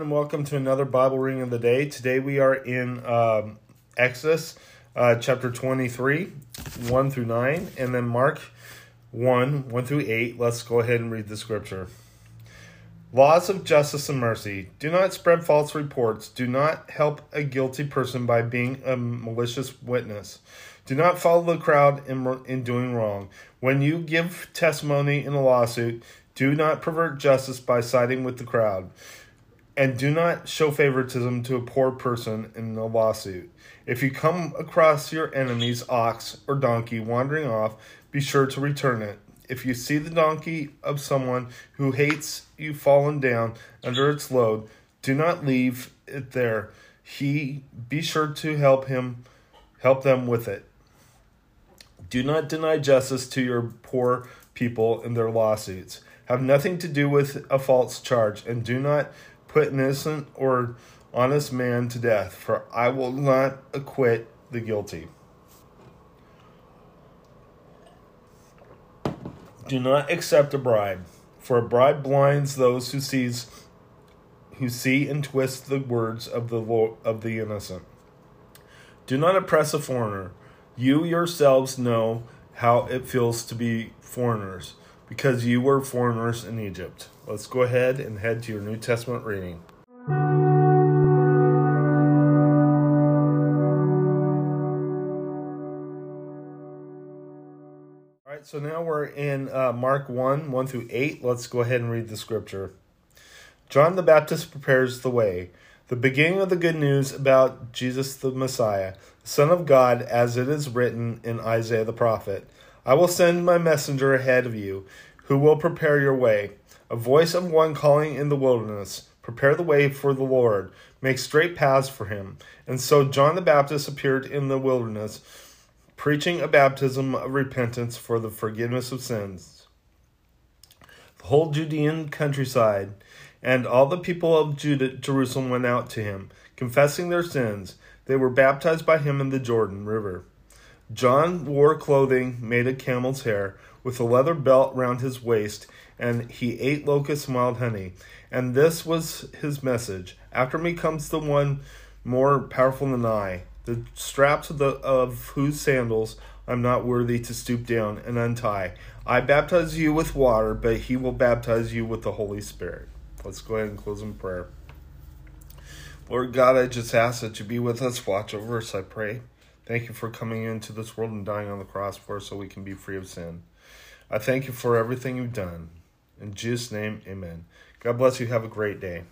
and welcome to another Bible reading of the day. Today we are in um, Exodus uh, chapter 23, 1 through 9, and then Mark 1, 1 through 8. Let's go ahead and read the scripture. Laws of justice and mercy. Do not spread false reports. Do not help a guilty person by being a malicious witness. Do not follow the crowd in, in doing wrong. When you give testimony in a lawsuit, do not pervert justice by siding with the crowd. And do not show favoritism to a poor person in a lawsuit. If you come across your enemy's ox or donkey wandering off, be sure to return it. If you see the donkey of someone who hates you fallen down under its load, do not leave it there. He be sure to help him help them with it. Do not deny justice to your poor people in their lawsuits. Have nothing to do with a false charge, and do not put an innocent or honest man to death, for I will not acquit the guilty. Do not accept a bribe, for a bribe blinds those who sees who see and twist the words of the of the innocent. Do not oppress a foreigner. You yourselves know how it feels to be foreigners, because you were foreigners in Egypt. Let's go ahead and head to your New Testament reading. All right, so now we're in uh, Mark 1 1 through 8. Let's go ahead and read the scripture. John the Baptist prepares the way, the beginning of the good news about Jesus the Messiah, the Son of God, as it is written in Isaiah the prophet. I will send my messenger ahead of you, who will prepare your way. A voice of one calling in the wilderness, Prepare the way for the Lord, make straight paths for him. And so John the Baptist appeared in the wilderness, preaching a baptism of repentance for the forgiveness of sins. The whole Judean countryside and all the people of Judah, Jerusalem went out to him, confessing their sins. They were baptized by him in the Jordan River. John wore clothing made of camel's hair, with a leather belt round his waist, and he ate locusts and wild honey. And this was his message After me comes the one more powerful than I, the straps of, the, of whose sandals I'm not worthy to stoop down and untie. I baptize you with water, but he will baptize you with the Holy Spirit. Let's go ahead and close in prayer. Lord God, I just ask that you be with us, watch over us, I pray. Thank you for coming into this world and dying on the cross for us so we can be free of sin. I thank you for everything you've done. In Jesus' name, amen. God bless you. Have a great day.